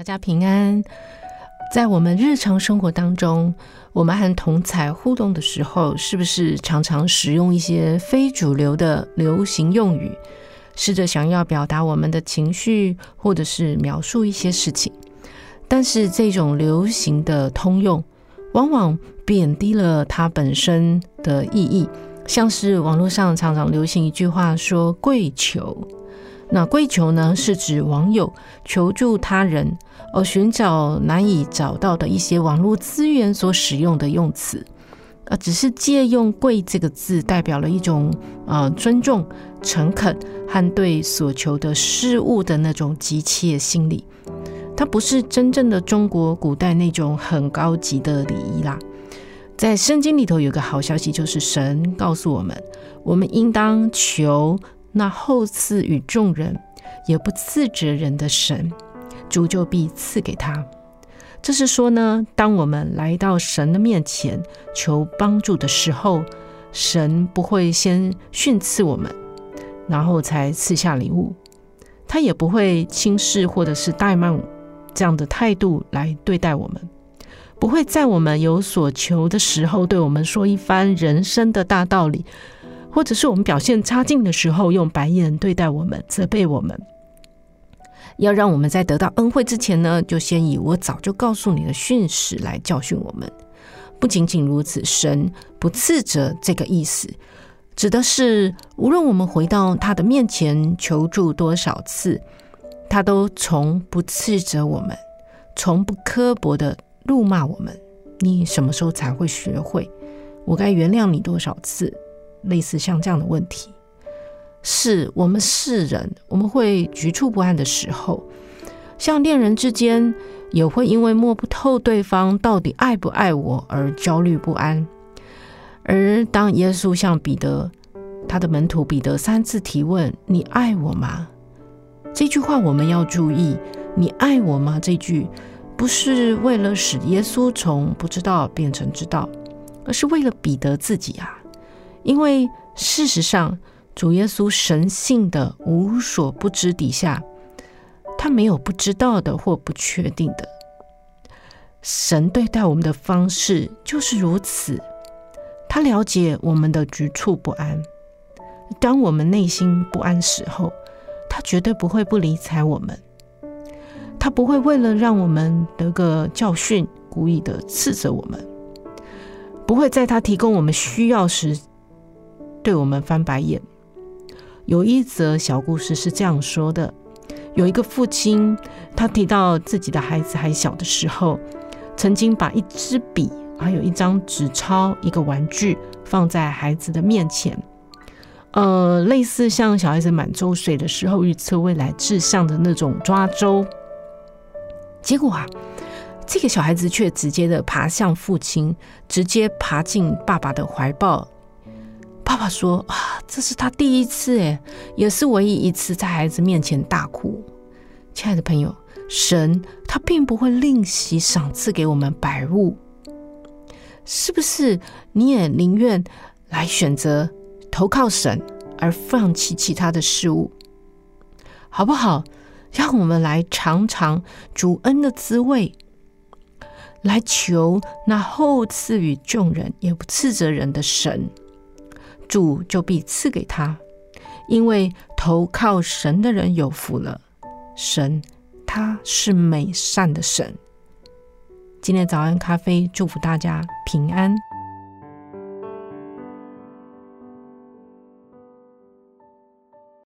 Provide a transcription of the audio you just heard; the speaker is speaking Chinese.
大家平安。在我们日常生活当中，我们和同侪互动的时候，是不是常常使用一些非主流的流行用语，试着想要表达我们的情绪，或者是描述一些事情？但是这种流行的通用，往往贬低了它本身的意义。像是网络上常常流行一句话说“跪求”。那跪求呢，是指网友求助他人，而寻找难以找到的一些网络资源所使用的用词，呃，只是借用“跪”这个字，代表了一种呃尊重、诚恳和对所求的事物的那种急切心理。它不是真正的中国古代那种很高级的礼仪啦。在圣经里头有个好消息，就是神告诉我们，我们应当求。那厚赐与众人，也不斥责人的神，主就必赐给他。这是说呢，当我们来到神的面前求帮助的时候，神不会先训斥我们，然后才赐下礼物。他也不会轻视或者是怠慢这样的态度来对待我们，不会在我们有所求的时候对我们说一番人生的大道理。或者是我们表现差劲的时候，用白眼对待我们，责备我们，要让我们在得到恩惠之前呢，就先以我早就告诉你的训示来教训我们。不仅仅如此，神不斥责这个意思，指的是无论我们回到他的面前求助多少次，他都从不斥责我们，从不刻薄的怒骂我们。你什么时候才会学会？我该原谅你多少次？类似像这样的问题，是我们世人，我们会局促不安的时候，像恋人之间也会因为摸不透对方到底爱不爱我而焦虑不安。而当耶稣向彼得，他的门徒彼得三次提问：“你爱我吗？”这句话我们要注意，“你爱我吗？”这句不是为了使耶稣从不知道变成知道，而是为了彼得自己啊。因为事实上，主耶稣神性的无所不知底下，他没有不知道的或不确定的。神对待我们的方式就是如此，他了解我们的局促不安。当我们内心不安时候，他绝对不会不理睬我们，他不会为了让我们得个教训，故意的斥责我们，不会在他提供我们需要时。对我们翻白眼。有一则小故事是这样说的：有一个父亲，他提到自己的孩子还小的时候，曾经把一支笔、还有一张纸钞、一个玩具放在孩子的面前，呃，类似像小孩子满周岁的时候预测未来志向的那种抓周。结果啊，这个小孩子却直接的爬向父亲，直接爬进爸爸的怀抱。爸爸说：“啊，这是他第一次，诶，也是唯一一次在孩子面前大哭。”亲爱的朋友，神他并不会吝惜赏赐给我们百物，是不是？你也宁愿来选择投靠神，而放弃其他的事物，好不好？让我们来尝尝主恩的滋味，来求那厚赐与众人也不斥责人的神。主就必赐给他，因为投靠神的人有福了。神他是美善的神。今天早安咖啡，祝福大家平安。